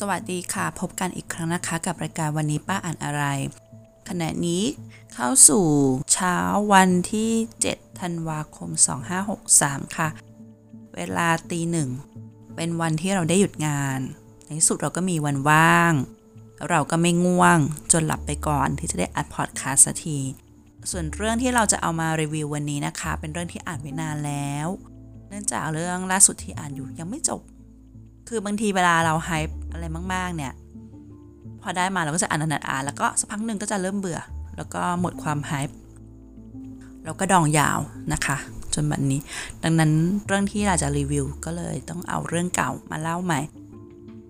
สวัสดีค่ะ พบกันอีกครั้งนะคะ กับรายการวันนี้ป้าอ่านอะไร ขณะนี้เข้าสู่เช้าวันที่ 7 ธันวาคม 2563 ค่ะ เวลาตีหนึ่ง เป็นวันที่เราได้หยุดงาน ในที่สุดเราก็มีวันว่าง เราก็ไม่ง่วงจนหลับไปก่อนที่จะได้อัดพอดคาสต์สักที ส่วนเรื่องที่เราจะเอามารีวิววันนี้นะคะ เป็นเรื่องที่อ่านไว้นานแล้ว เนื่องจากเรื่องล่าสุดที่อ่านอยู่ยังไม่จบคือบางทีเวลาเราไฮป์ อะไรมาก ๆ เนี่ย พอได้มาเราก็จะอ่านอ่านอ่านแล้วก็สักพักหนึ่งก็จะเริ่มเบื่อ แล้วก็หมดความไฮป์แล้วก็ดองยาวนะคะ จนแบบนี้ ดังนั้นเรื่องที่เราจะรีวิวก็เลยต้องเอาเรื่องเก่ามาเล่าใหม่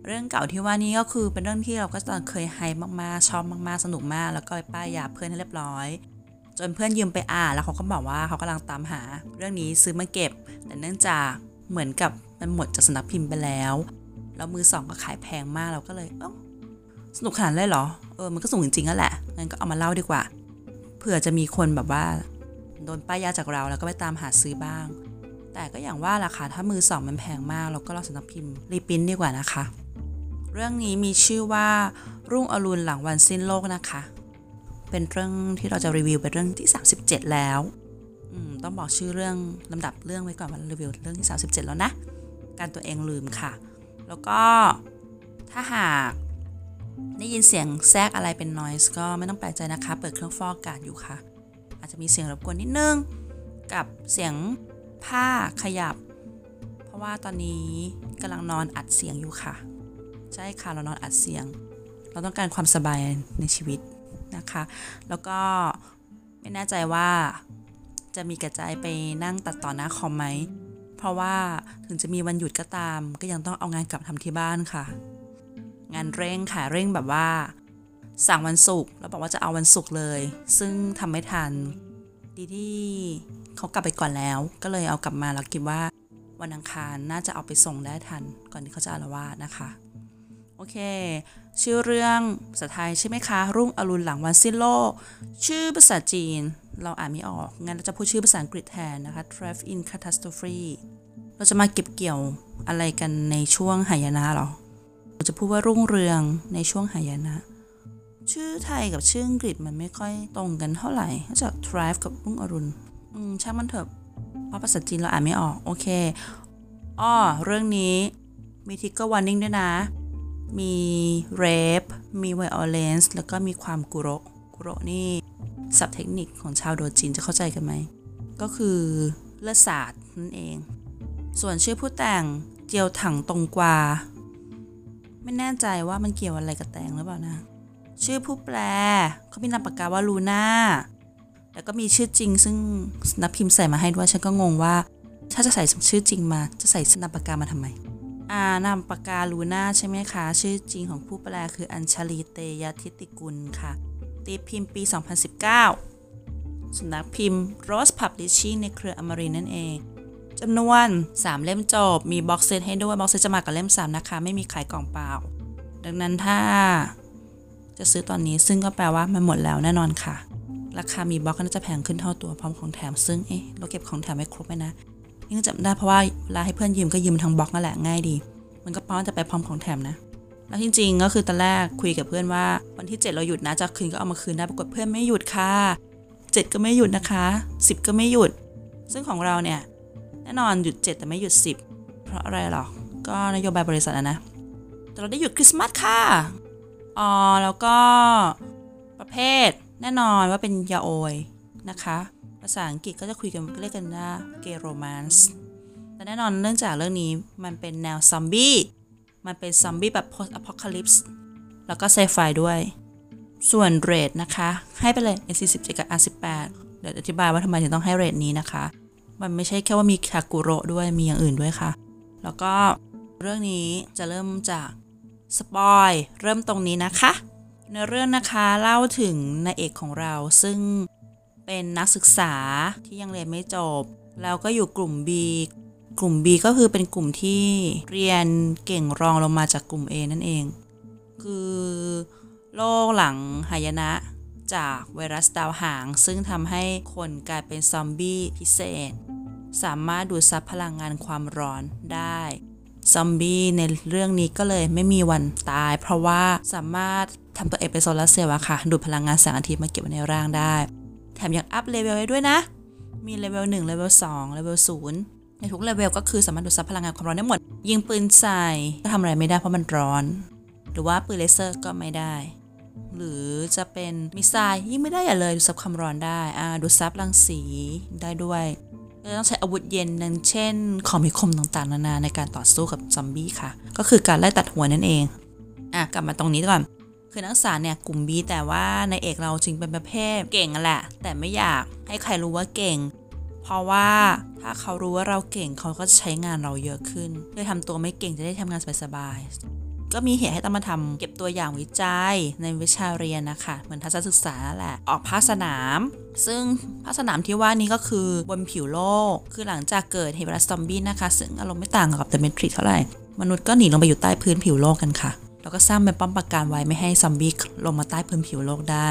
เรื่องเก่าที่ว่านี้ก็คือเป็นเรื่องที่เราก็ตอนเคยไฮมากๆชอบมากๆสนุกมาก แล้วก็ไปป้ายยาเพื่อนให้เรียบร้อย จนเพื่อนยืมไปอ่านแล้วเขาก็บอกว่าเขากำลังตามหา เรื่องนี้ซื้อมาเก็บ แต่เนื่องจากเหมือนกับมันหมดจากสนักพิมพ์ไปแล้ว แล้วมือสองก็ขายแพงมากเราก็เลยเอ้าสนุกขนาดเลยเหรอเออมันก็สนุกจริงๆนั่นแหละงั้นก็เอามาเล่าดีกว่าเผื่อจะมีคนแบบว่าโดนป้ายยาจากเราแล้วก็ไปตามหาซื้อบ้าง แต่ก็อย่างว่าล่ะค่ะถ้ามือสองมันแพงมาก เราก็รอสำนักพิมพ์รีปรินท์ดีกว่านะคะ เรื่องนี้มีชื่อว่ารุ่งอรุณหลังวันสิ้นโลกนะคะ เป็นเรื่องที่เราจะรีวิวเป็นเรื่องที่ 37 แล้วต้องบอกชื่อเรื่องลำดับเรื่องไว้ก่อนว่ารีวิวเรื่องที่ 37 แล้วนะ การตัวเองลืมค่ะ แล้วก็ถ้าหากได้ยินเสียงแทรกอะไรเป็น noise ก็ไม่ต้องแปลกใจนะคะ เปิดเครื่องฟอกอากาศอยู่ค่ะ อาจจะมีเสียงรบกวนนิดนึง กับเสียงผ้าขยับ เพราะว่าตอนนี้กำลังนอนอัดเสียงอยู่ค่ะ ใช่ค่ะเรานอนอัดเสียง เราต้องการความสบายในชีวิตนะคะ แล้วก็ไม่แน่ใจว่าจะมีกระจายไปนั่งตัดต่อหน้าคอมไหม เพราะว่าถึงจะมีวันหยุดก็ตาม ก็ยังต้องเอางานกลับทำที่บ้านค่ะ งานเร่งค่ะเร่งแบบว่า สั่งวันศุกร์แล้วบอกว่าจะเอาวันศุกร์เลย ซึ่งทำไม่ทัน ดีที่เขากลับไปก่อนแล้ว ก็เลยเอากลับมาแล้วคิดว่า วันอังคารน่าจะเอาไปส่งได้ทัน ก่อนที่เขาจะอารวาสนะคะโอเค ชื่อเรื่องภาษาไทยใช่ไหมคะ รุ่งอรุณหลังวันสิ้นโลก ชื่อภาษาจีน เราอ่านไม่ออก งั้นเราจะพูดชื่อภาษาอังกฤษแทนนะคะ Drive in Catastrophe เราจะมาเก็บเกี่ยวอะไรกันในช่วงหายนะหรอเราจะพูดว่ารุ่งเรืองในช่วงหายนะ ชื่อไทยกับชื่ออังกฤษมันไม่ค่อยตรงกันเท่าไหร่ก็จะ Drive กับรุ่งอรุณอืมช่างมันเถอะเพราะภาษาจีนเราอ่านไม่ออก โอเคอ้อเรื่องนี้มีทิกเกอร์วอร์นิ่งด้วยนะ มี rape มี violence แล้วก็มีความกุโรกุโรนี่ ศัพท์เทคนิคของชาวโดจินจะเข้าใจกันไหม ก็คือเลือดสาดนั่นเอง ส่วนชื่อผู้แต่งเจียวถังตรงกวา ไม่แน่ใจว่ามันเกี่ยวอะไรกับแตงหรือเปล่านะ ชื่อผู้แปลเขามีนามปากกาว่าลูน่าแล้วก็มีชื่อจริง ซึ่งสำนักพิมพ์ใส่มาให้ด้วยฉันก็งงว่า ถ้าจะใส่ชื่อจริงมา จะใส่นามปากกามาทำไมอ่านามปากกาลูน่าใช่ไหมคะ ชื่อจริงของผู้แปลคืออัญชลีเตยทิติกุลค่ะ ตีพิมพ์ปี 2019สำนักพิมพ์ Rose Publishing ในเครืออมรินทร์นั่นเองจำนวน 3 เล่มจบ มี box set ให้ด้วย box set จะมากับเล่ม 3 นะคะ ไม่มีขายกล่องเปล่า ดังนั้นถ้าจะซื้อตอนนี้ซึ่งก็แปลว่ามันหมดแล้วแน่นอนค่ะ ราคามีบ็อกก็น่าจะแพงขึ้นเท่าตัวพร้อมของแถมซึ่งเอ๊ะเราเก็บของแถมไม่ครบไหมนะนี่ก็จำได้เพราะว่าเวลาให้เพื่อนยืมก็ยืมทั้งบ็อกนั่นแหละง่ายดี มันก็ป้อนจะไปพร้อมของแถมนะ แล้วจริง ๆ ก็คือตอนแรกคุยกับเพื่อนว่าวันที่ 7 เราหยุดนะจะคืนก็เอามาคืนได้ปรากฏเพื่อนไม่หยุดค่ะ 7 ก็ไม่หยุดนะคะ 10 ก็ไม่หยุด ซึ่งของเราเนี่ยแน่นอนหยุด 7 แต่ไม่หยุด 10 เพราะอะไรหรอ ก็นโยบายบริษัทอะนะแต่เราได้หยุดคริสต์มาสค่ะอ๋อแล้วก็ประเภทแน่นอนว่าเป็นยาโอยนะคะ ภาษาอังกฤษก็จะคุยกันเรียกกันว่าเกโรแมนส์แต่แน่นอนเนื่องจากเรื่องนี้มันเป็นแนวซอมบี้ มันเป็นซอมบี้แบบ post apocalypse แล้วก็ไซไฟด้วย ส่วนเรทนะคะ ให้ไปเลย NC17 กับ R18 เดี๋ยวอธิบายว่าทำไมถึงต้องให้เรทนี้นะคะ มันไม่ใช่แค่ว่ามีคากุโระด้วยมีอย่างอื่นด้วยค่ะ แล้วก็เรื่องนี้จะเริ่มจากสปอยเริ่มตรงนี้นะคะในเรื่องนะคะเล่าถึงนายเอกของเราซึ่งเป็นนักศึกษาที่ยังเรียนไม่จบ แล้วก็อยู่กลุ่ม B กลุ่ม B ก็คือเป็นกลุ่มที่เรียนเก่งรองลงมาจากกลุ่ม A นั่นเอง คือโลกหลังหายนะจากไวรัสดาวหาง ซึ่งทำให้คนกลายเป็นซอมบี้พิเศษ สามารถดูดซับพลังงานความร้อนได้ ซอมบี้ในเรื่องนี้ก็เลยไม่มีวันตาย เพราะว่าสามารถทำตัวเองเป็นโซลาร์เซลล์อะค่ะ ดูดพลังงานแสงอาทิตย์มาเก็บไว้ในร่างได้ แถมยัง up level ไว้ด้วยนะ มีเลเวล1เลเวล2เลเวล0 ในทุกเลเวลก็คือสามารถดูดซับพลังงานความร้อนได้หมด ยิงปืนใส่ก็ทำอะไรไม่ได้เพราะมันร้อน หรือว่าปืนเลเซอร์ก็ไม่ได้ หรือจะเป็น missile ยิ่งไม่ได้อย่าเลยดูดซับความร้อนได้อ่าดูดซับรังสีได้ด้วยก็ต้องใช้อาวุธเย็นนั่นเช่น ของมีคมต่างๆ นานาในการต่อสู้กับซอมบี้ค่ะ ก็คือการไล่ตัดหัวนั่นเอง อะ กลับมาตรงนี้ก่อน คือนักศึกษาเนี่ยกลุ่ม B แต่ว่านายเอกเราจริงเป็นประเภทเก่งแหละ แต่ไม่อยากให้ใครรู้ว่าเก่ง เพราะว่าถ้าเขารู้ว่าเราเก่งเขาก็จะใช้งานเราเยอะขึ้นเลยทำตัวไม่เก่งจะได้ทำงานสบายๆก็มีเหตุให้ต้องมาทำเก็บตัวอย่างวิจัยในวิชาเรียนนะคะเหมือนทัศนศึกษาแหละออกภาคสนาม ซึ่งภาคสนามที่ว่านี้ก็คือบนผิวโลก คือหลังจากเกิดเหตุไวรัสซอมบี้นะคะ ซึ่งอารมณ์ไม่ต่างกับเดอะเมทริกเท่าไหร่มนุษย์ก็หนีลงไปอยู่ใต้พื้นผิวโลกกันค่ะแล้วก็สร้างเป็นป้อมปราการไว้ไม่ให้ซอมบี้ลงมาใต้พื้นผิวโลกได้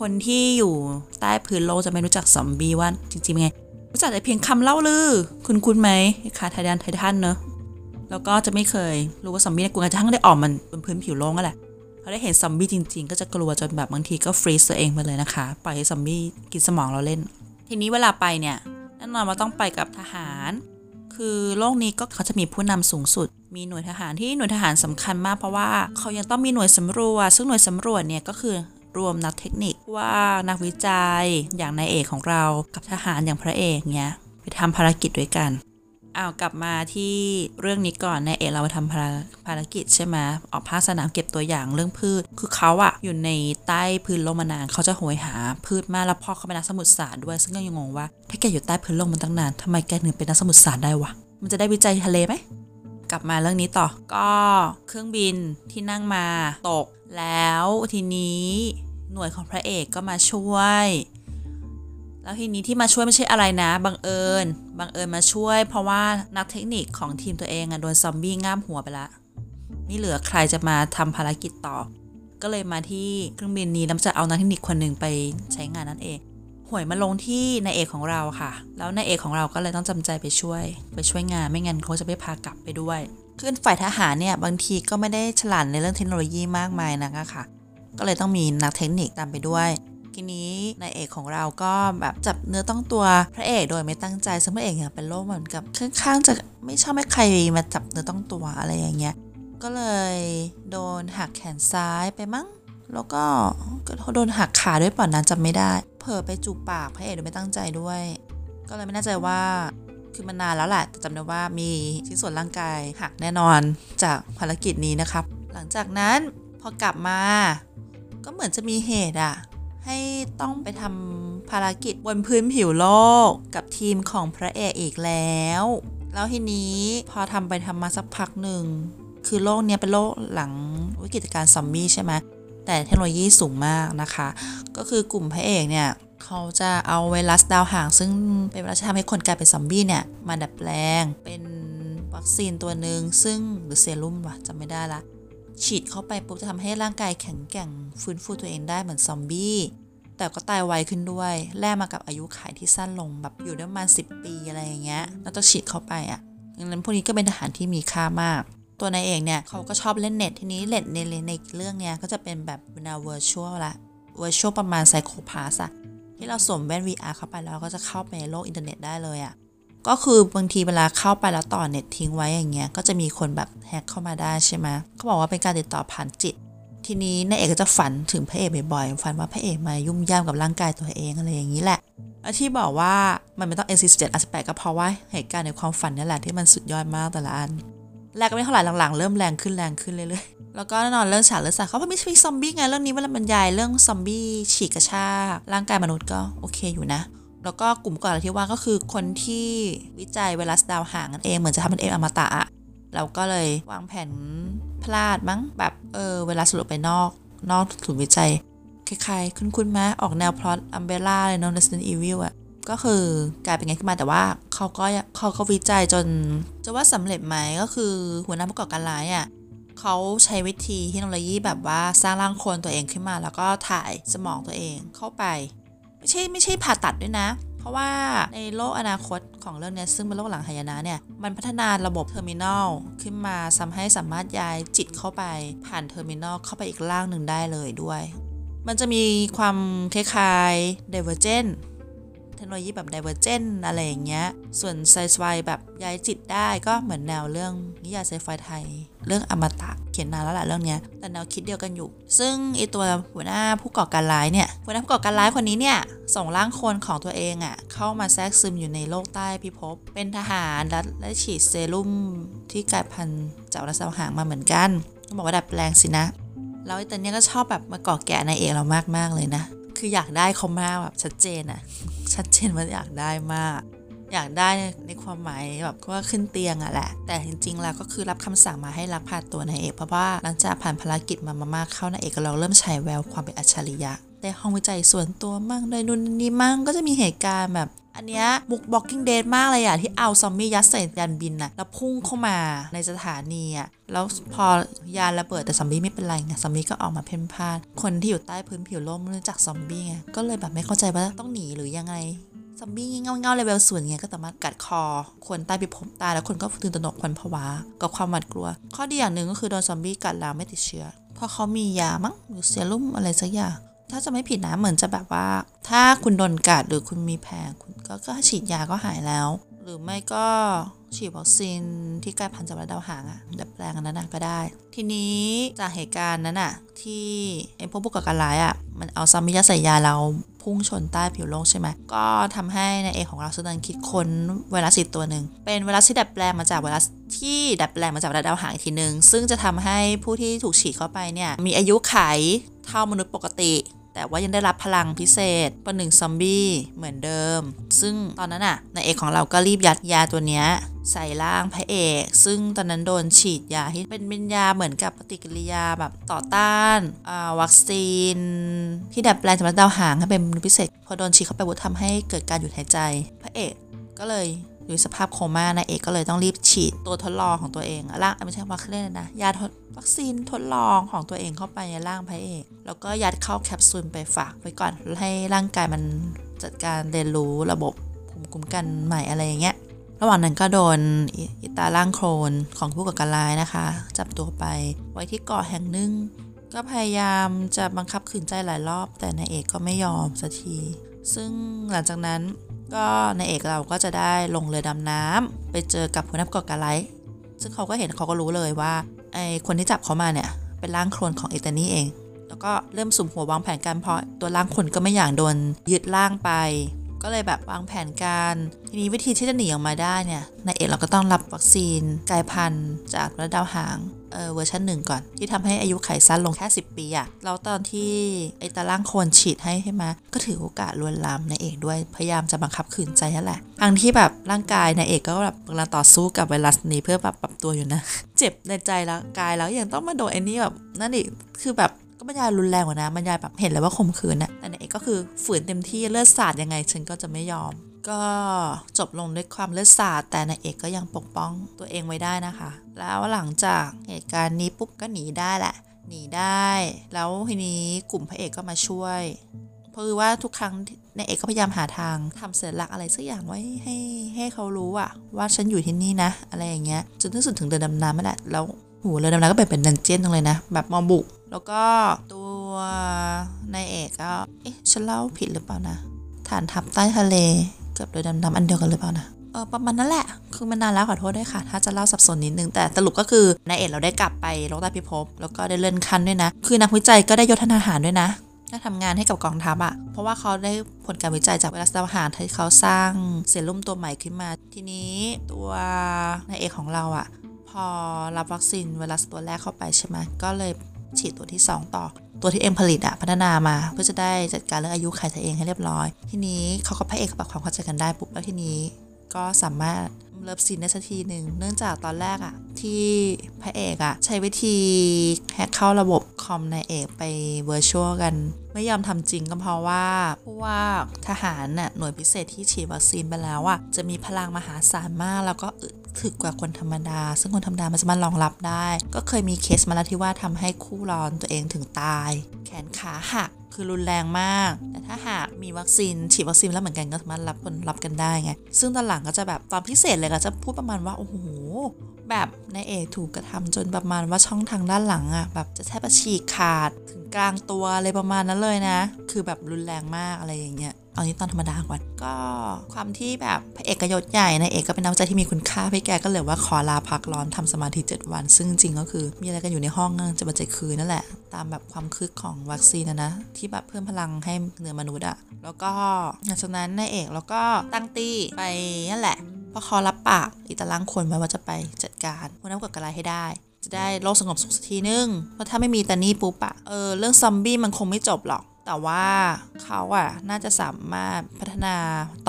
คนที่อยู่ใต้พื้นโลกจะไม่รู้จักซอมบี้ว่าจริงๆเป็นไง รู้จักแต่เพียงคำเล่าลือ คุณคุณไหมคาไทดันไททันเนอะแล้วก็จะไม่เคยรู้ว่าซอมบี้ใน่ากลัวกระทั่งได้ออกมันบนพื้นผิวโลกนั่นแหละพอได้เห็นซอมบี้จริงๆ ก็จะกลัวจนแบบบางทีก็ฟรีซตัวเองไปเลยนะคะ ปล่อยให้ซอมบี้กินสมองเราเล่น ทีนี้เวลาไปเนี่ยแน่นอนว่าต้องไปกับทหาร คือโลกนี้ก็เขาจะมีผู้นำสูงสุด มีหน่วยทหารที่หน่วยทหารสำคัญมากเพราะว่าเขายังต้องมีหน่วยสำรวจ ซึ่งหน่วยสำรวจเนี่ยก็คือรวมนักเทคนิค ว่านักวิจัยอย่างนายเอกของเรากับทหารอย่างพระเอกเนี่ยไปทำภารกิจด้วยกันเอากลับมาที่เรื่องนี้ก่อนนายเอกเราไปทำภารภารกิจใช่ไหมออกภาคสนามเก็บตัวอย่างเรื่องพืช คือเขาอะอยู่ในใต้พื้นโลกมานานเขาจะโหยหาพืชมาแล้วพ่อเขาเป็นนักสมุทรศาสตร์ด้วย ซึ่งก็ยังงงว่า ถ้าแกอยู่ใต้พื้นโลกมันตั้งนานทำไมแกถึงเป็นนักสมุทรศาสตร์ได้วะมันจะได้วิจัยทะเลไหมกลับมาเรื่องนี้ต่อ ก็เครื่องบินที่นั่งมาตก แล้วทีนี้ หน่วยของพระเอกก็มาช่วย แล้วทีนี้ที่มาช่วยไม่ใช่อะไรนะ บังเอิญ บังเอิญมาช่วย เพราะว่านักเทคนิคของทีมตัวเองอะโดนซอมบี้ง่ามหัวไปละไม่เหลือใครจะมาทำภารกิจต่อ ก็เลยมาที่เครื่องบินนี้แล้วจะเอานักเทคนิคคนหนึ่งไปใช้งานนั่นเองหวยมาลงที่นายเอกของเราค่ะ แล้วนายเอกของเราก็เลยต้องจำใจไปช่วย ไปช่วยงาน ไม่งั้นเขาจะไม่พากลับไปด้วย ขึ้นฝ่ายทหารเนี่ยบางทีก็ไม่ได้ฉลาดในเรื่องเทคโนโลยีมากมายนะคะค่ะ ก็เลยต้องมีนักเทคนิคตามไปด้วยทีนี้นายเอกของเราก็แบบจับเนื้อต้องตัวพระเอกโดยไม่ตั้งใจซึ่งพระเอกเนี่ยเป็นโรคเหมือนกับค่อนข้างจะไม่ชอบให้ใครมาจับเนื้อต้องตัวอะไรอย่างเงี้ยก็เลยโดนหักแขนซ้ายไปมั้งแล้วก็ก็โดนหักขาด้วยป่อนนั้นจำไม่ได้ เผลอไปจูบปากพระเอกโดยไม่ตั้งใจด้วย ก็เลยไม่แน่ใจว่าคือมันนานแล้วแหละแต่จำได้ว่ามีชิ้นส่วนร่างกายหักแน่นอนจากภารกิจนี้นะครับ หลังจากนั้นพอกลับมา ก็เหมือนจะมีเหตุอะให้ต้องไปทำภารกิจบนพื้นผิวโลกกับทีมของพระเอกอีกแล้ว แล้วทีนี้พอทำไปทำมาสักพักหนึ่ง คือโลกเนี้ยเป็นโลกหลังวิกฤตการณ์ซอมบี้ใช่ไหมแต่เทคโนโลยีสูงมากนะคะ ก็คือกลุ่มพระเอกเนี่ยเขาจะเอาไวรัสดาวหาง ซึ่งเป็นไวรัสที่ทำให้คนกลายเป็นซอมบี้เนี่ยมาดัดแปลงเป็นวัคซีนตัวหนึ่งซึ่งหรือเซรุ่มวะจำไม่ได้ละ ฉีดเข้าไปปุ๊บจะทำให้ร่างกายแข็งแกร่งฟื้นฟูตัวเองได้เหมือนซอมบี้ แต่ก็ตายไวขึ้นด้วย แลกมากับอายุขัยที่สั้นลงแบบอยู่ได้ประมาณ10 ปีอะไรอย่างเงี้ยแล้วต้องฉีดเข้าไปอะ่ะดังนั้นพวกนี้ก็เป็นทหารที่มีค่ามาก ตัวนายเอกเนี่ยเขาก็ชอบเล่นเน็ตทีนี้เน็ตในในเรื่องเนี้ยก็จะเป็นแบบแนว virtual ละ virtual ประมาณ Psycho-Pass อะที่เราสวมแว่น VR เข้าไปแล้วก็จะเข้าไปในโลกอินเทอร์เน็ตได้เลยอะ ก็คือบางทีเวลาเข้าไปแล้วต่อเน็ตทิ้งไว้อย่างเงี้ยก็จะมีคนแบบแฮกเข้ามาได้ใช่ไหมเขาบอกว่าเป็นการติดต่อผ่านจิต ทีนี้นายเอกก็จะฝันถึงพระเอกบ่อยๆฝันว่าพระเอกมายุ่มย่ามกับร่างกายตัวเองอะไรอย่างนี้แหละแล้วที่บอกว่ามันไม่ต้อง NC17 18 ก็เพราะว่าเหตุการณ์ในความฝันนี่แหละที่มันสุดยอดมากแต่ละอันแรกก็ไม่เท่าไหร่หลังๆ เริ่มแรงขึ้นแรงขึ้นเรื่อยๆ แล้วก็แน่นอนเรื่องฉากเลือดสาดเขาเพราะม่ใช่ซอมบี้ไงเรื่องนี้เวลาบรรยายเรื่องซอมบี้ฉีกกระชากร่างกายมนุษย์ก็โอเคอยู่นะ แล้วก็กลุ่มก่อนที่ว่าก็คือคนที่วิจัยไวรัสดาวหางนั่นเองเหมือนจะทำเป็นเองอมตะอะเราก็เลยวางแผนพลาดมั้งแบบเออเวลาสรุปไปนอก นอกศูนย์วิจัยคล้ายๆ คุ้นๆไหมออกแนวพล็อต Umbrella เลยเนาะ Resident Evil อะก็คือกลายเป็นไงขึ้นมาแต่ว่าเขาก็เขาก็วิจัยจน จะว่าสำเร็จไหมก็คือหัวหน้าผู้ก่อการร้ายอะเขาใช้วิธีเทคโนโลยีแบบว่าสร้างร่างโคลนตัวเองขึ้นมา แล้วก็ถ่ายสมองตัวเองเข้าไป ไม่ใช่ไม่ใช่ผ่าตัดด้วยนะ เพราะว่าในโลกอนาคตของเรื่องนี้ซึ่งเป็นโลกหลังหายนะเนี่ยมันพัฒนาระบบ terminalขึ้นมาทำให้สามารถย้ายจิตเข้าไปผ่าน terminal เข้าไปอีกร่างหนึ่งได้เลยด้วย มันจะมีความคล้ายๆ Divergent เทคโนโลยีแบบ Divergent อะไรอย่างเงี้ย ส่วนไซไฟแบบย้ายจิตได้ก็เหมือนแนวเรื่องนิยายไซไฟไทย เรื่องอมตะเขียนนานแล้วแหละเรื่องเนี้ย แต่แนวคิดเดียวกันอยู่ ซึ่งไอตัวหัวหน้าผู้ก่อการร้ายเนี่ย หัวหน้าผู้ก่อการร้ายคนนี้เนี่ยส่งร่างโคลนของตัวเองอะ่ะเข้ามาแทรกซึมอยู่ในโลกใต้พิภพ เป็นทหารและและฉีดเซรุ่มที่กลายพันธุ์จากรัสหางมาเหมือนกันต้องบอกว่าดัดแปลงสินะแล้วไอ้ตัวเนี้ยก็ชอบแบบมาก่อแกะนายเอกเรามากๆเลยนะ คืออยากได้เขามากแบบชัดเจนอะชัดเจนว่าอยากได้มาก อยากได้ในความหมายแบบว่าขึ้นเตียงอะแหละ แต่จริงๆแล้วก็คือรับคำสั่งมาให้รักพาตัวนายเอกเพราะว่าหลังจากผ่านภารกิจมามากเข้านายเอกก็เราเริ่มใช้แววความเป็นอัจฉริยะ ได้ห้องวิจัยส่วนตัวมั่งได้นู่นนี่มั่งก็จะมีเหตุการณ์แบบ อันเนี้ยมุก Walking Dead มากเลยอะที่เอาซอมบี้ยัดใส่ยานบินอะแล้วพุ่งเข้ามาในสถานีอะแล้วพอยานระเบิดแต่ซอมบี้ไม่เป็นไรไงซอมบี้ก็ออกมาเพ่นพ่าน คนที่อยู่ใต้พื้นผิวโลกไม่รู้จักซอมบี้ไงก็เลยแบบไม่เข้าใจว่าต้องหนีหรือยังไงซอมบี้เงาเงาเลเวลส่วนเงี้ยก็สามารถกัดคอ คนใต้พิภพตายแล้วคนก็ตื่นตระหนกควันผวากับความหวาดกลัว ข้อดีอย่างหนึ่งก็คือโดนซอมบี้กัดแล้วไม่ติดเชื้อเพราะเขามียามั้งหรือเซรุ่มอะไรสักอย่าง ถ้าจะไม่ผิดนะเหมือนจะแบบว่า ถ้าคุณโดนกัดหรือคุณมีแผลคุณก็ก็ฉีดยาก็หายแล้ว หรือไม่ก็ฉีดวัคซีนที่กลายพันธุ์จากระดาวหางอะดัดแปลงอันนั้นก็ได้ ทีนี้จากเหตุการณ์นั้นอะที่ไอ้พวกผู้ก่อการร้ายอะมันเอาซอมบี้ยัดใส่ยาเราพุ่งชนใต้ผิวโลกใช่ไหมก็ทำให้ในเอกของเราสุดันคิดค้นไวรัสอีกตัวหนึ่งเป็นไวรัสที่ดัดแปลงมาจากไวรัสที่ดัดแปลงมาจากระดาวหางอีกทีหนึ่งซึ่งจะทำให้ผู้ที่ถูกฉีดเข้าไปเนี่ยมีอายุไขเท่ามนุษย์ปกติ แต่ว่ายังได้รับพลังพิเศษประหนึ่งซอมบี้เหมือนเดิม ซึ่งตอนนั้นน่ะนายเอกของเราก็รีบยัดยาตัวเนี้ยใส่ร่างพระเอก ซึ่งตอนนั้นโดนฉีดยาที่เป็นเป็นยาเหมือนกับปฏิกิริยาแบบต่อต้านวัคซีน ที่ดัดแปลงจากดาวหางให้เป็นพิเศษ พอโดนฉีดเข้าไปวุฒทำให้เกิดการหยุดหายใจ พระเอกก็เลย อยู่สภาพโคม่านายเอกก็เลยต้องรีบฉีดตัวทดลองของตัวเองร่างไม่ใช่ว่าเขาเรียกอะไรนะยาทดวัคซีนทดลองของตัวเองเข้าไปในร่างพระเอก แล้วก็ยัดเข้าแคปซูลไปฝากไว้ก่อนให้ร่างกายมันจัดการเรียนรู้ระบบภูมิคุ้มกันใหม่อะไรอย่างเงี้ยระหว่างนั้นก็โดนอิอิตาล่างโครนของผู้ก่อการร้ายนะคะ จับตัวไปไว้ที่เกาะแห่งหนึ่งก็พยายามจะบังคับขืนใจหลายรอบ แต่นายเอกก็ไม่ยอมสักที ซึ่งหลังจากนั้น ก็นายเอกเราก็จะได้ลงเรือดำน้ำไปเจอกับหัวหน้าเก่อการร้ายซึ่งเขาก็เห็นเขาก็รู้เลยว่าไอคนที่จับเขามาเนี่ยเป็นร่างโครนของเอตานี่เอง แล้วก็เริ่มสุ่มหัววางแผนกันเพราะตัวร่างคนก็ไม่อยากโดนยึดร่างไป ก็เลยแบบวางแผนการทีนี้วิธีที่จะหนีออกมาได้เนี่ยนายเอกเราก็ต้องรับวัคซีนกลายพันธุ์จากระดาวหาง เออเวอร์ชันหนึ่งก่อน ที่ทำให้อายุไขสั้นลงแค่ 10 ปีอะแล้วตอนที่ไอตาล่างโคนฉีดให้ใช่ไหมก็ถือโอกาสลวนลามนายเอกด้วย พยายามจะบังคับขืนใจนั่นแหละทั้งที่แบบร่างกายนายเอกก็แบบกำลังต่อสู้กับไวรัสนี้เพื่อแบบปรับตัวอยู่นะ เจ็บในใจแล้วกายแล้วยังต้องมาโดนไอ้นี่แบบนั่นอีกคือแบบก็บรรยายรุนแรงกว่านะบรรยายแบบเห็นเลยว่าข่มขืนนะแต่นายเอกก็คือฝืนเต็มที่เลือดสาดยังไง ฉันก็จะไม่ยอม ก็จบลงด้วยความเลือดสาดแต่นายเอกก็ยังปกป้องตัวเองไว้ได้นะคะ แล้วหลังจากเหตุการณ์นี้ปุ๊บก็หนีได้แหละ หนีได้ แล้วทีนี้กลุ่มพระเอกก็มาช่วยเพราะว่าทุกครั้งนายเอกก็พยายามหาทางทำเสัญลักอะไรสักอย่างไว้ให้ให้เขารู้อะว่าฉันอยู่ที่นี่นะ อะไรอย่างเงี้ยจนที่สุดถึงเดินดำน้ำนั่นแหละแล้วโหเรือดำน้ำก็เป็นเป็นดันเจี้ยนตรงเลยนะ แบบมอบุก แล้วก็ตัวนายเอกก็เอ๊ะฉันเล่าผิดหรือเปล่านะ ฐานทัพใต้ทะเล กับเรือดำน้ำอันเดียวกันหรือเปล่านะเออประมาณนั้นแหละ คือมันนานแล้วขอโทษด้วยค่ะ ถ้าจะเล่าสับสนนิดนึง แต่สรุปก็คือนายเอกเราได้กลับไปโลกใต้พิภพ แล้วก็ได้เลื่อนขั้นด้วยนะ คือนักวิจัยก็ได้ยศทหารด้วยนะได้ทำงานให้กับกองทัพอะ่ะ เพราะว่าเขาได้ผลการวิจัยจากไวรัสดาวหางที่เขาสร้างเซรุ่มตัวใหม่ขึ้นมา ทีนี้ตัวนายเอกของเราอะ่ะ พอรับวัคซีนไวรัสตัวแรกเข้าไปใช่ไหมก็เลย ฉีดตัวที่ 2 ต่อ ตัวที่เองผลิตอะพัฒนามา เพื่อจะได้จัดการเรื่องอายุขัยตัวเองให้เรียบร้อย ทีนี้เขากับพระเอกปรับความเข้าใจกันได้ปุ๊บแล้วทีนี้ ก็สามารถเลิฟซีนได้สักทีหนึ่งเนื่องจากตอนแรกอะที่พระเอกอะใช้วิธีแฮกเข้าระบบคอมนายเอกไปเวอร์ชวลกัน ไม่ยอมทำจริงก็เพราะว่าผู้ว่าทหารน่ะหน่วยพิเศษที่ฉีดวัคซีนไปแล้วอะจะมีพลังมหาศาลมากแล้วก็อึด ถึกกว่าคนธรรมดา ซึ่งคนธรรมดามันจะมารถรองรับได้ ก็เคยมีเคสมาแล้วที่ว่าทำให้คู่ร้อนตัวเองถึงตาย แขนขาหักคือรุนแรงมาก แต่ถ้าหากมีวัคซีนฉีดวัคซีนแล้วเหมือนกันก็สามารถรับคนรับกันได้ไง ซึ่งตอนหลังก็จะแบบตอนพิเศษเลยก็จะพูดประมาณว่า โอ้โห แบบในเอกถูกกระทำจนประมาณว่าช่องทางด้านหลังอะแบบจะแทบจะฉีกขาดถึงกลางตัวอะไรประมาณนั้นเลยนะ คือแบบรุนแรงมากอะไรอย่างเงี้ย เอานี้ตอนธรรมดาก่อน ก็ความที่แบบพระเอกกยศใหญ่นายเอกก็เป็นนักวิจัยที่มีคุณค่าพี่แกก็เลยว่าขอลาพักร้อนทำสมาธิ 7 วัน ซึ่งจริงก็คือ มีอะไรกันอยู่ในห้องจะมาใจคืนนั่นแหละ ตามแบบความคึกของวัคซีนนะนะที่แบบเพิ่มพลังให้เนื้อมนุษย์อะแล้วก็หลังจากนั้นนายเอกแล้วก็ตั้งตี้ไปนั่นแหละเพราะขารับปากอีตาลังคนไว้ว่าจะไปจัดการพวกนั้นกับกระไรให้ได้จะได้โลกสงบสุขสักทีนึง เพราะถ้าไม่มีตานี่ปุ๊บอะเออ เรื่องซอมบี้มันคงไม่จบหรอก แต่ว่าเขาอะน่าจะสามารถพัฒนา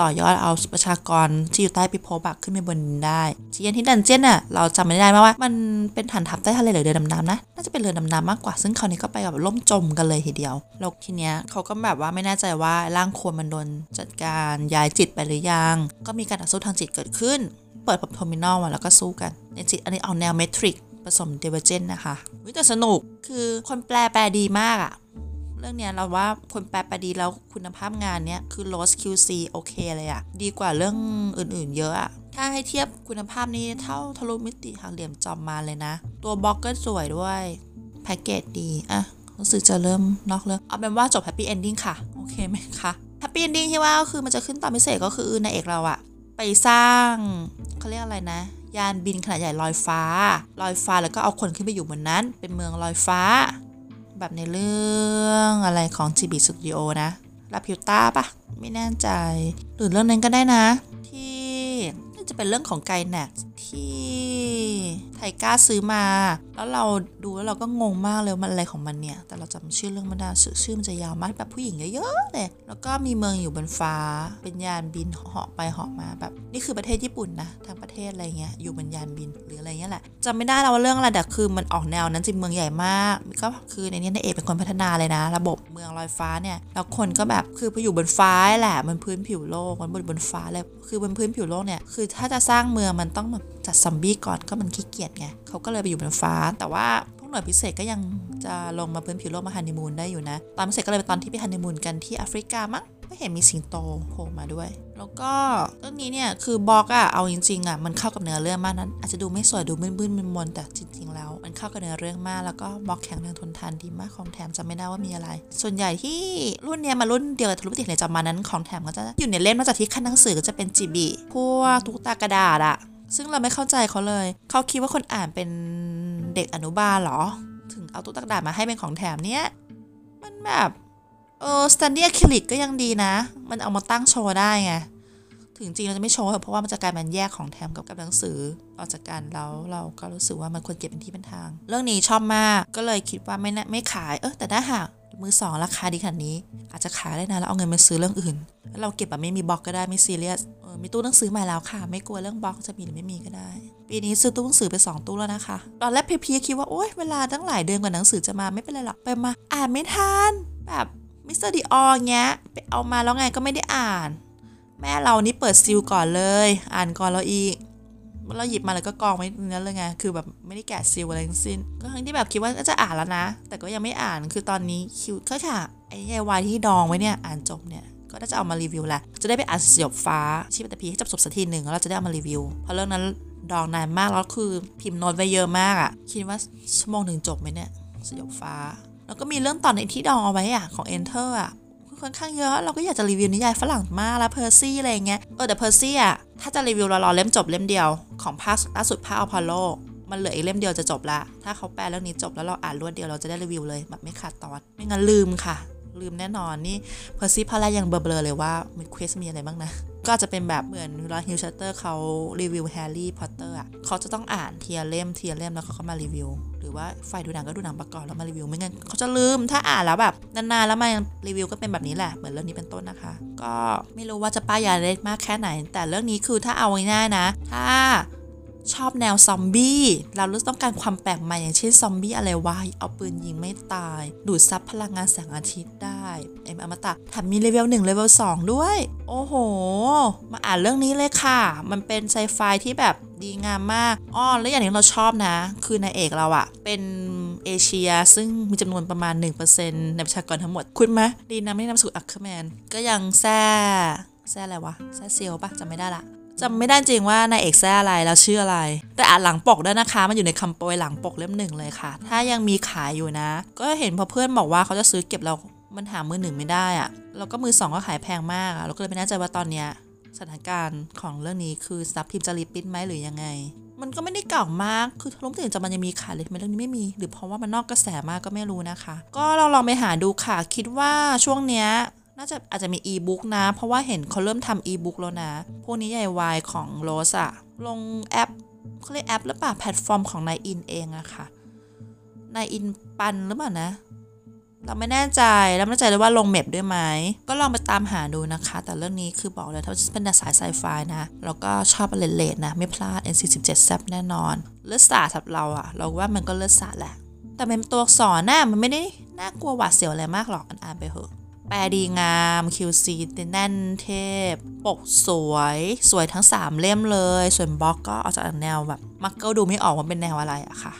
ต่อยอดเอาประชากรที่อยู่ใต้พิภพอะขึ้นไปบนดินได้ที่ยันที่ดันเจี้ยนอะเราจำไม่ได้ไหมว่า มันเป็นฐานทัพใต้ทะเลหรือเรือดำน้ำนะ น่าจะเป็นเรือดำน้ำมากกว่า ซึ่งคราวนี้ก็ไปแบบล่มจมกันเลยทีเดียว แล้วทีเนี้ยเขาก็แบบว่าไม่แน่ใจว่าร่างโคลนมันโดนจัดการย้ายจิตไปหรือยัง ก็มีการต่อสู้ทางจิตเกิดขึ้น เปิด terminal มาแล้วก็สู้กันในจิตอันนี้เอาแนว Matrix ผสม Divergent นะคะวิแต่สนุกคือคนแปลแปลดีมากอะ เรื่องเนี้ยเราว่าคนแปลแปลดีแล้วคุณภาพงานเนี้ยคือ Rose QC โอเคเลยอะดีกว่าเรื่องอื่นๆ เยอะอะถ้าให้เทียบคุณภาพนี้เท่าทะลุมิติหักเหลี่ยมจอมมารเลยนะ ตัวบล็อกก็สวยด้วยแพ็กเกจดีอะรู้สึกจะเริ่มนอกเรื่องเอาเป็นว่าจบ happy ending ค่ะ โอเคไหมคะ happy ending ที่ว่าก็คือมันจะขึ้นตอนพิเศษก็คือนายเอกเราอะไปสร้างเขาเรียกอะไรนะ ยานบินขนาดใหญ่ลอยฟ้า ลอยฟ้าแล้วก็เอาคนขึ้นไปอยู่บนนั้น เป็นเมืองลอยฟ้า แบบในเรื่องอะไรของ Ghibli Studio นะ Laputa ปะไม่แน่ใจ หรือเรื่องนั้นก็ได้นะ ที่น่าจะเป็นเรื่องของไกแน็ก ที่ไทก้าซื้อมา แล้วเราดูแล้วเราก็งงมากเลยมันอะไรของมันเนี่ย แต่เราจำชื่อเรื่องไม่ได้ชื่อมันจะยาวมากแบบผู้หญิงเยอะๆเลยแล้วก็มีเมืองอยู่บนฟ้า เป็นยานบินเหาะไปเหาะมาแบบ นี่คือประเทศญี่ปุ่นนะทั้งประเทศอะไรเงี้ยอยู่บนยานบินหรืออะไรเงี้ยแหละจำไม่ได้แล้วว่าเรื่องอะไรแต่คือมันออกแนวนั้นจริงเมืองใหญ่มากก็คือในนี้นายเอกเป็นคนพัฒนาเลยนะ ระบบเมืองลอยฟ้าเนี่ยแล้วคนก็แบบคือไปอยู่บนฟ้าแหละมันพื้นผิวโลกมันบนบนฟ้าเลยคือบนพื้นผิวโลกเนี่ยคือถ้าจะสร้างเมืองมันต้องแบบจัดซอมบี้ก่อนก็มันขี้เกียจไงเขาก็เลยไปอยู่บนฟ้า แต่ว่าพวกหน่วยพิเศษก็ยังจะลงมาพื้นผิวโลกมาฮันนีมูนได้อยู่นะ ตอนพิเศษก็เลยเป็นตอนที่ไปฮันนีมูนกันที่แอฟริกามั้งไม่เห็นมีสิงโตโผล่มาด้วย แล้วก็เรื่องนี้เนี่ย คือบอกอะเอาจริงๆอะมันเข้ากับเนื้อเรื่องมากนั้น อาจจะดูไม่สวยดูมึนๆมนๆแต่จริงๆ แล้ว มันเข้ากับเนื้อเรื่องมาก แล้วก็บอกแข็งแรงทนทานดีมากของแถมจำไม่ได้ว่ามีอะไร ส่วนใหญ่ที่รุ่นเนี้ยมารุ่นเดียวกับทะลุติเหลจอมานั้นของแถมก็จะอยู่ในเล่มนอกจากที่ขั้นหนังสือก็จะเป็นจีบีพวกตุ๊กตากระดาษอะ ซึ่งเราไม่เข้าใจเขาเลย เขาคิดว่าคนอ่านเป็นเด็กอนุบาลเหรอ ถึงเอาตุ๊กตากดาษมาให้เป็นของแถมเนี้ย มันแบบ เออสแตนดี้อะคริลิกก็ยังดีนะ มันเอามาตั้งโชว์ได้ไง ถึงจริงเราจะไม่โชว์เพราะว่ามันจะกลายเป็นแยกของแถมกับกับหนังสือออกจากกันแล้วเราก็รู้สึกว่ามันควรเก็บเป็นที่เป็นทาง เรื่องนี้ชอบมาก ก็เลยคิดว่าไม่น่าไม่ขาย เออแต่ถ้าหาก มือสองราคาดีขนาดนี้ อาจจะขายได้นะแล้วเอาเงินมาซื้อเรื่องอื่น แล้วเราเก็บแบบไม่มีบล็อกก็ได้ไม่ซีเรียสมีตู้หนังสือใหม่แล้วค่ะ ไม่กลัวเรื่องบล็อกจะมีหรือไม่มีก็ได้ ปีนี้ซื้อตู้หนังสือไปสองตู้แล้วนะคะ ตอนแรกเพลียๆคิดว่าโอ๊ยเวลาตั้งหลายเดือนกว่าหนังสือจะมาไม่เป็นไรหรอกไปมาอ่านไม่ทันแบบมิสเตอร์ดีออเงี้ยไปเอามาแล้วไงก็ไม่ได้อ่าน แม่เรานี่เปิด seal ก่อนเลย อ่านก่อนเราอีก เราหยิบมาแล้วก็กองไว้ตรงนั้นเลยไงคือแบบไม่ได้แกะ seal อะไรทั้งสิ้นก็ทั้งที่แบบคิดว่าจะอ่านแล้วนะ แต่ก็ยังไม่อ่านคือตอนนี้คิวก็ค่ะไอ้ไอ้วายที่ดองไว้เนี่ยอ่านจบเนี่ยก็น่าจะเอามารีวิวแหละจะได้ไปอ่านสยบฟ้าพิชิตปฐพีให้จบจบสักทีหนึ่งแล้วเราจะได้เอามารีวิว เพราะเรื่องนั้นดองนานมากแล้วคือพิมพ์โน้ตไว้เยอะมากอะ่ะคิดว่าชั่วโมงหนึ่งจบไหมเนี่ยสยบฟ้า แล้วก็มีเรื่องตอนในที่ดองเอาไว้อะของ Enter อะ ค่อนข้างเยอะ เราก็อยากจะรีวิวนิยายฝรั่งมากแล้วเพอร์ซี่อะไรเงี้ย เออแต่เพอร์ซี่อะ ถ้าจะรีวิวเรารอเล่มจบเล่มเดียวของภาคล่าสุดภาคอพอลโล มันเหลืออีกเล่มเดียวจะจบละ ถ้าเขาแปลเรื่องนี้จบแล้วเราอ่านรวดเดียวเราจะได้รีวิวเลยแบบไม่ขาดตอน ไม่งั้นลืมค่ะ ลืมแน่นอนนี่เพอร์ซี่ภาคแรกยังเบลอเลยว่ามี quest มีอะไรบ้างนะ ก็จะเป็นแบบเหมือนเวลาฮิลชัตเตอร์เขารีวิวแฮร์รี่พอตเตอร์อะเขาจะต้องอ่านทีละเล่มทีละเล่มแล้วเขาก็มารีวิว หรือว่าฝ่ายดูหนังก็ดูหนังประกอบแล้วมารีวิวไม่งั้นเขาจะลืมถ้าอ่านแล้วแบบนานๆแล้วมารีวิวก็เป็นแบบนี้แหละเหมือนเรื่องนี้เป็นต้นนะคะ ก็ไม่รู้ว่าจะป้ายยาได้มากแค่ไหน แต่เรื่องนี้คือถ้าเอาง่ายๆนะ ถ้า ชอบแนวซอมบี้เรารู้สึกต้องการความแปลกใหม่อย่างเช่นซอมบี้อะไรวะเอาปืนยิงไม่ตาย ดูดซับพลังงานแสงอาทิตย์ได้เป็นอมตะแถมมีเลเวล1เลเวล2ด้วย โอ้โห มาอ่านเรื่องนี้เลยค่ะ มันเป็นไซไฟที่แบบดีงามมากอ้อแล้วอย่างหนึงเราชอบนะ คือนายเอกเราอะเป็นเอเชียซึ่งมีจำนวนประมาณ 1%ในประชากรทั้งหมด คุ้นไหมดีนะไม่ได้นามสกุลอัคเคอร์แมน ก็ยังแซ่แซ่อะไรวะแซ่เซียวปะจำไม่ได้ละ จำไม่ได้จริงว่านายเอกแซ่อะไรแล้วชื่ออะไร แต่อ่านหลังปกด้วยนะคะ มันอยู่ในคำโปรยหลังปกเล่มหนึ่งเลยค่ะ ถ้ายังมีขายอยู่นะ ก็เห็นพอเพื่อนบอกว่าเขาจะซื้อเก็บเรา มันหามือหนึ่งไม่ได้อะแล้วก็มือสองก็ขายแพงมากอะเราก็เลยไม่แน่ใจว่าตอนเนี้ยสถานการณ์ของเรื่องนี้คือซับพิมพ์จะรีปิ้นไหมหรือยังไง มันก็ไม่ได้เก่ามาก คือล้มถึงจะมันยังมีขายเลยทำไมเรื่องนี้ไม่มี หรือเพราะว่ามันนอกกระแสมากก็ไม่รู้นะคะ ก็เราลองไปหาดูค่ะ คิดว่าช่วงเนี้ย น่าจะอาจจะมีอีบุ๊กนะ เพราะว่าเห็นเขาเริ่มทำอีบุ๊กแล้วนะ พวกนี้ใหญ่วายของโรสอะลงแอปเขาเรียกแอปหรือเปล่าแพลตฟอร์มของนายอินเองอะค่ะนายอินปันหรือเปล่านะ เราไม่แน่ใจแล้วไม่แน่ใจเลยว่าลงเมพด้วยไหม ก็ลองไปตามหาดูนะคะ แต่เรื่องนี้คือบอกเลยถ้าเป็นสายไซไฟนะ แล้วก็ชอบเลเลดนะ ไม่พลาด N47 แซบแน่นอน เลือดสาดสำหรับเราอะเราว่ามันก็เลือดสาดแหละ แต่เป็นตัวอักษรน่ะมันไม่ได้น่ากลัวหวาดเสียวอะไรมากหรอกอ่านไปเถอะ แปลดีงาม QC แน่นเทพ ปกสวย สวยทั้ง 3 เล่มเลย ส่วนบล็อกก็เอาจากแนวแบบมักก็ดูไม่ออกว่าเป็นแนวอะไรอะค่ะ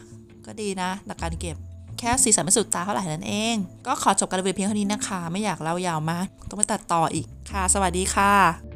ก็ดีนะแต่การเก็บแค่สีสันไม่สุดตาเท่าไหร่นั่นเอง ก็ขอจบการรีวิวเพียงเท่านี้นะคะ ไม่อยากเล่ายาวมาก ต้องไปตัดต่ออีกค่ะ สวัสดีค่ะ